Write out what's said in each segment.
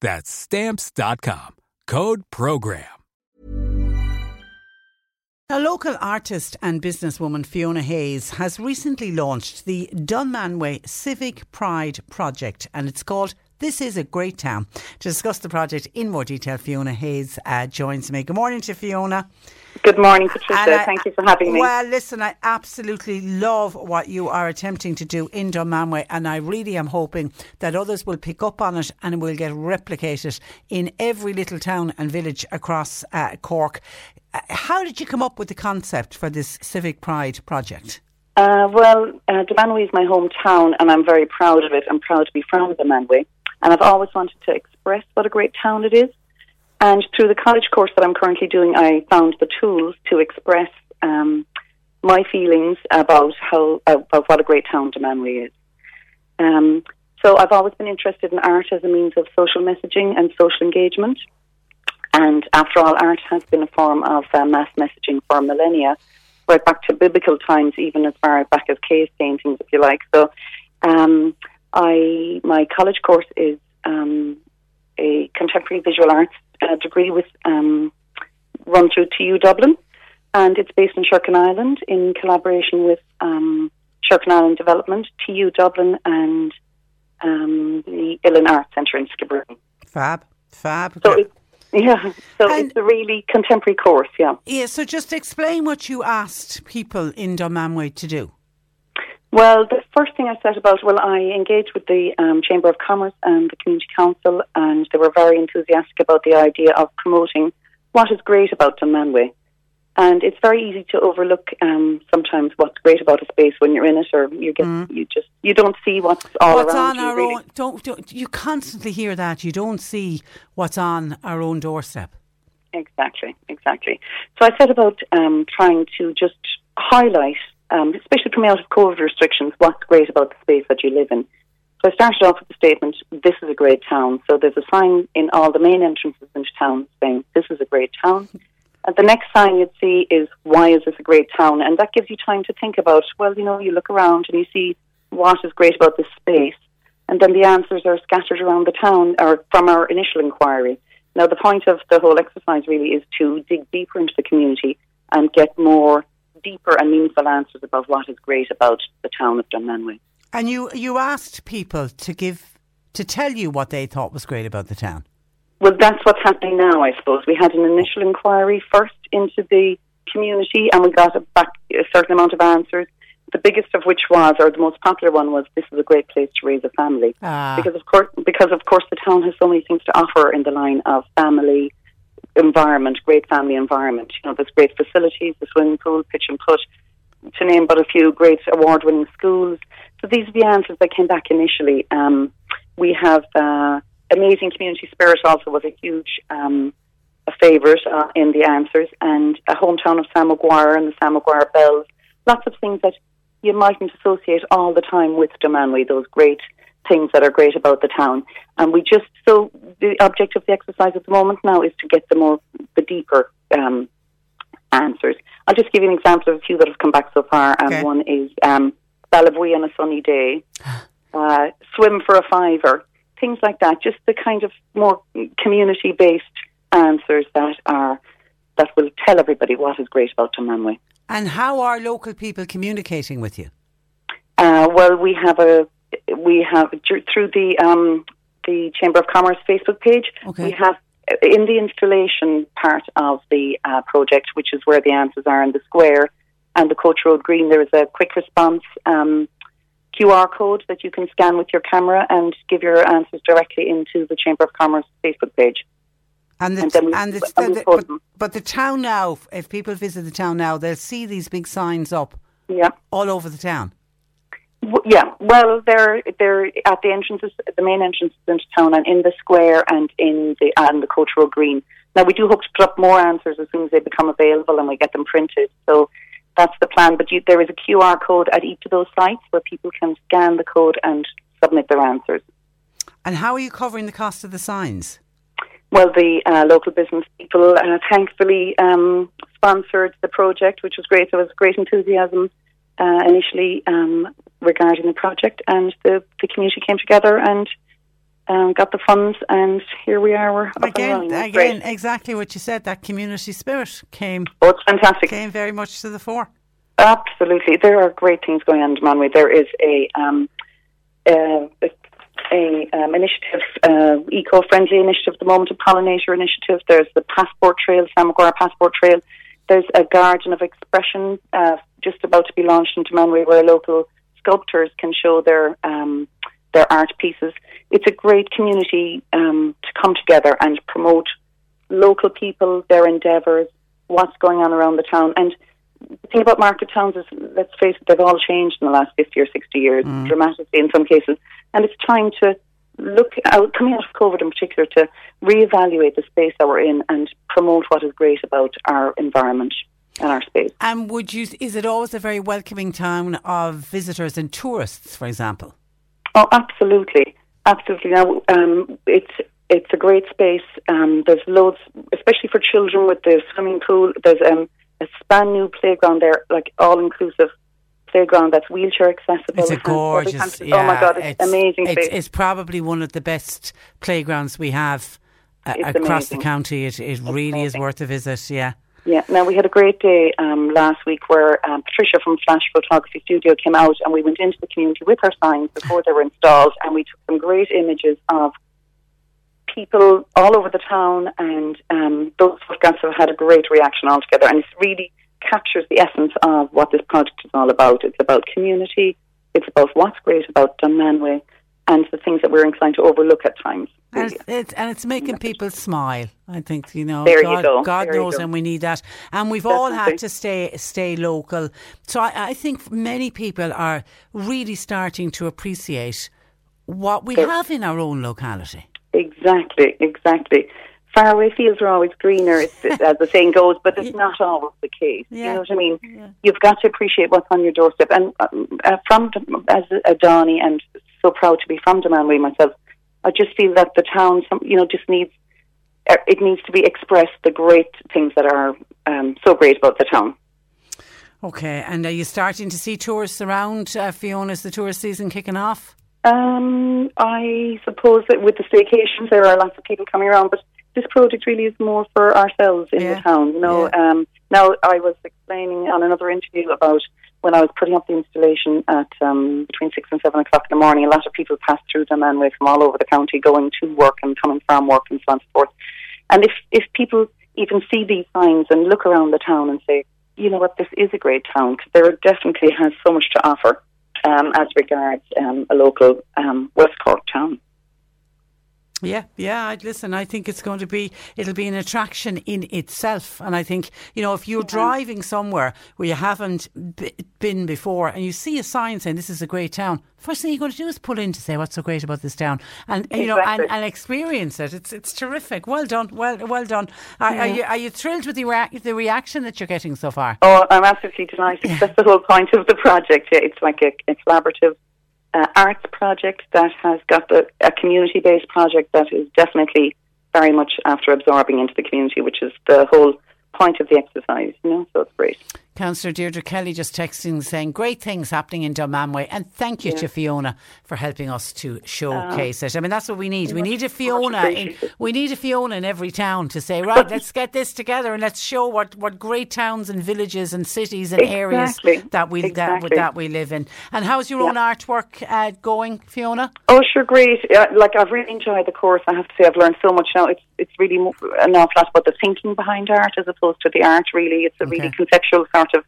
That's Stamps.com. Code PROGRAM. A local artist and businesswoman, Fiona Hayes, has recently launched the Dunmanway Civic Pride Project, and it's called this is a great town. To discuss the project in more detail, Fiona Hayes uh, joins me. Good morning to Fiona. Good morning, Patricia. I, Thank you for having me. Well, listen, I absolutely love what you are attempting to do in Dunmanway, and I really am hoping that others will pick up on it and will get replicated in every little town and village across uh, Cork. Uh, how did you come up with the concept for this Civic Pride project? Uh, well, uh, Dunmanway is my hometown, and I'm very proud of it. I'm proud to be from Dunmanway. And I've always wanted to express what a great town it is. And through the college course that I'm currently doing, I found the tools to express um, my feelings about how about what a great town Dunmanway is. Um, so I've always been interested in art as a means of social messaging and social engagement. And after all, art has been a form of uh, mass messaging for millennia, right back to biblical times, even as far back as cave paintings, if you like. So um, I my college course is um, a contemporary visual arts uh, degree with um, run through TU Dublin, and it's based in Sherkin Island in collaboration with um, Sherkin Development, TU Dublin, and um, the Uillinn Arts Centre in Skibbereen. Fab, fab. So it, yeah, so and it's a really contemporary course. Yeah. Yeah. So just explain what you asked people in Dunmanway to do. Well, the first thing I said about, well, I engaged with the um, Chamber of Commerce and the Community Council, and they were very enthusiastic about the idea of promoting what is great about Dunmanway. And it's very easy to overlook um, sometimes what's great about a space when you're in it, or you get mm. you just you don't see what's all what's around on you. Our really. own, don't, don't you constantly hear that you don't see what's on our own doorstep. Exactly, exactly. So I set about um, trying to just highlight um, especially coming out of COVID restrictions, what's great about the space that you live in. So I started off with the statement, this is a great town. So there's a sign in all the main entrances into town saying, this is a great town. And the next sign you'd see is, why is this a great town? And that gives you time to think about, well, you know, you look around and you see what is great about this space. And then the answers are scattered around the town or from our initial inquiry. Now, the point of the whole exercise really is to dig deeper into the community and get more deeper and meaningful answers about what is great about the town of Dunmanway. And you, you asked people to give to tell you what they thought was great about the town. Well, that's what's happening now, I suppose. We had an initial inquiry first into the community, and we got a back a certain amount of answers. The biggest of which was, or the most popular one was, "This is a great place to raise a family," ah. because of course, because of course, the town has so many things to offer in the line of family, environment, great family environment. You know, there's great facilities, the swimming pool, pitch and putt, to name but a few, great award-winning schools. So these are the answers that came back initially. Um, we have uh, amazing community spirit also was a huge um, a favourite uh, in the answers, and a hometown of Sam Maguire and the Sam Maguire Bells. Lots of things that you mightn't associate all the time with Dunmanway, those great things that are great about the town. And we just so the object of the exercise at the moment now is to get the more the deeper um, answers. I'll just give you an example of a few that have come back so far. Um, Okay. One is um, Ballabuidhe on a sunny day, uh, swim for a fiver, things like that. Just the kind of more community-based answers that are that will tell everybody what is great about Dunmanway. And how are local people communicating with you? Uh, well, we have a we have through the um, the Chamber of Commerce Facebook page. Okay. We have uh, in the installation part of the uh, project, which is where the answers are in the square and the Coach Road Green. There is a quick response um, QR code that you can scan with your camera and give your answers directly into the Chamber of Commerce Facebook page. And the, And then we- and and the- but, but the town now, if people visit the town now, they'll see these big signs up Yeah. all over the town. Yeah, well, they're they're at the entrances, the main entrances into town, and in the square and in the and the Road Green. Now we do hope to put up more answers as soon as they become available and we get them printed. So that's the plan. But you, there is a QR code at each of those sites where people can scan the code and submit their answers. And how are you covering the cost of the signs? Well, the uh, local business people uh, thankfully um, sponsored the project, which was great. There was great enthusiasm uh, initially um, regarding the project, and the, the community came together and um, got the funds, and here we are. We're Again. Again, great. exactly what you said. That community spirit came Oh, it's fantastic. came very much to the fore. Absolutely, there are great things going on in Manway. There is a um, uh, a, um, initiative, uh, eco-friendly initiative at the moment, a pollinator initiative. There's the passport trail, Sam Maguire passport trail. There's a garden of expression uh, just about to be launched in Manway, where a local sculptors can show their um, their art pieces. It's a great community um, to come together and promote local people, their endeavours, what's going on around the town, and the thing about market towns is, let's face it, they've all changed in the last 50 or 60 years, dramatically in some cases. And it's time to look out, coming out of COVID in particular, to reevaluate the space that we're in and promote what is great about our environment and our space. And would you? Is it always a very welcoming town of visitors and tourists, for example? Oh, absolutely, absolutely. Now, um, it's it's a great space. Um, there's loads, especially for children with the swimming pool. There's um, a span new playground there, like all inclusive playground that's wheelchair accessible. It's a It has every gorgeous. yeah, oh my god, it's, amazing It's, it's probably one of the best playgrounds we have uh, It's across amazing. the county. It it really is worth a visit. Yeah. Yeah. Now we had a great day um, last week where um, Patricia from Flash Photography Studio came out and we went into the community with her signs before they were installed and we took some great images of people all over the town and um, those photographs have had a great reaction altogether and it really captures the essence of what this project is all about. It's about community. It's about what's great about Dunmanway and the things that we're inclined to overlook at times. And it's, it's and it's making people smile. I think you know. There you God, go. God There you knows, go. and we need that. And we've all had to stay stay local. So I, I think many people are really starting to appreciate what we Yes. have in our own locality. Exactly, exactly. Faraway fields are always greener, as the saying goes, but it's not always the case. Yeah. You know what I mean? You've got to appreciate what's on your doorstep. And um, uh, from as a Donny, and so proud to be from Dunmanway myself, I just feel that the town, some, you know, just needs uh, it needs to be expressed the great things that are um, so great about the town. Okay, and are you starting to see tourists around, uh, Fiona? Is the tourist season kicking off? Um, I suppose that with the staycations, there are lots of people coming around, but this project really is more for ourselves in Yeah. the town. You know, Yeah. um, now I was explaining on another interview about when I was putting up the installation at um, between six and seven o'clock in the morning. A lot of people passed through Dunmanway from all over the county, going to work and coming from work and so on and so forth. And if if people even see these signs and look around the town and say, you know what, this is a great town because there definitely has so much to offer um, as regards um, a local um, West Cork town. Yeah, yeah. I'd listen. I think it's going to be. It'll be an attraction in itself, and I think you know if you're driving somewhere where you haven't b- been before, and you see a sign saying this is a great town, first thing you're going to do is pull in to say what's so great about this town, and you know, and, and experience it. It's it's terrific. Well done. Well well done. Are, are you are you thrilled with the rea- the reaction that you're getting so far? Oh, I'm absolutely delighted. That's the whole point of the project. Yeah, it's like a, a collaborative uh, arts project that has got the, a community-based project that is definitely very much after absorbing into the community, which is the whole point of the exercise, you know, so it's great. Councillor Deirdre Kelly just texting saying great things happening in Dunmanway and thank you yeah. to Fiona for helping us to showcase uh, it. I mean that's what we need. We need a Fiona in, we need a Fiona in every town to say right let's get this together and let's show what, what great towns and villages and cities and exactly. areas that we exactly. that, that we live in. And how's your yeah. own artwork uh, going, Fiona? Oh sure, great. Yeah, like I've really enjoyed the course. I have to say I've learned so much now. It's it's really an awful lot about the thinking behind art as opposed to the art. Really, it's a okay. really conceptual sort of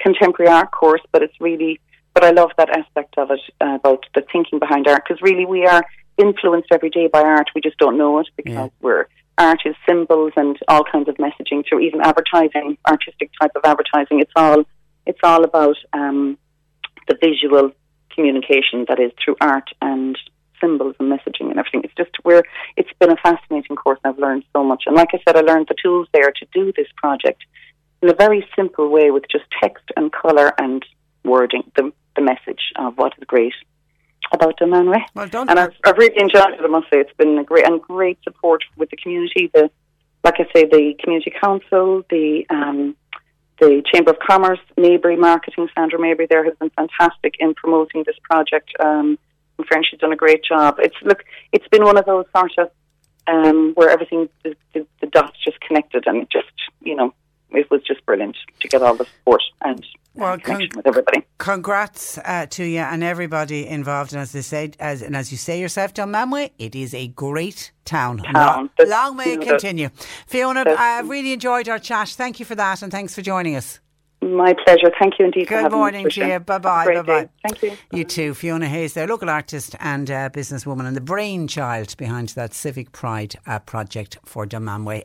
contemporary art course, but it's really, but I love that aspect of it uh, about the thinking behind art because really we are influenced every day by art. We just don't know it because yeah. we're art is symbols and all kinds of messaging through even advertising, artistic type of advertising. It's all it's all about um, the visual communication that is through art and symbols and messaging and everything. It's just where it's been a fascinating course and I've learned so much. And like I said, I learned the tools there to do this project in a very simple way with just text and colour and wording, the, the message of what is great about Dunmanway. Well done. And I've, I've, really enjoyed it, I must say. It's been a great and great support with the community. The, like I say, the community council, the um, the Chamber of Commerce, Maybury Marketing, Sandra Maybury there has been fantastic in promoting this project. Um, and French has done a great job. It's look, it's been one of those sort of um, where everything the, the, the dots just connected and it just you know it was just brilliant to get all the support and well, con- with everybody. Congrats uh, to you and everybody involved. And as they say, as and as you say yourself, Dunmanway, it is a great town. town. Long, long may it continue. Fiona, I've really enjoyed our chat. Thank you for that, and thanks for joining us. My pleasure. Thank you indeed. Good morning to you. Bye bye. Bye bye. Thank you. You too. Fiona Hayes, their local artist and uh, businesswoman, and the brainchild behind that Civic Pride uh, project for Dunmanway.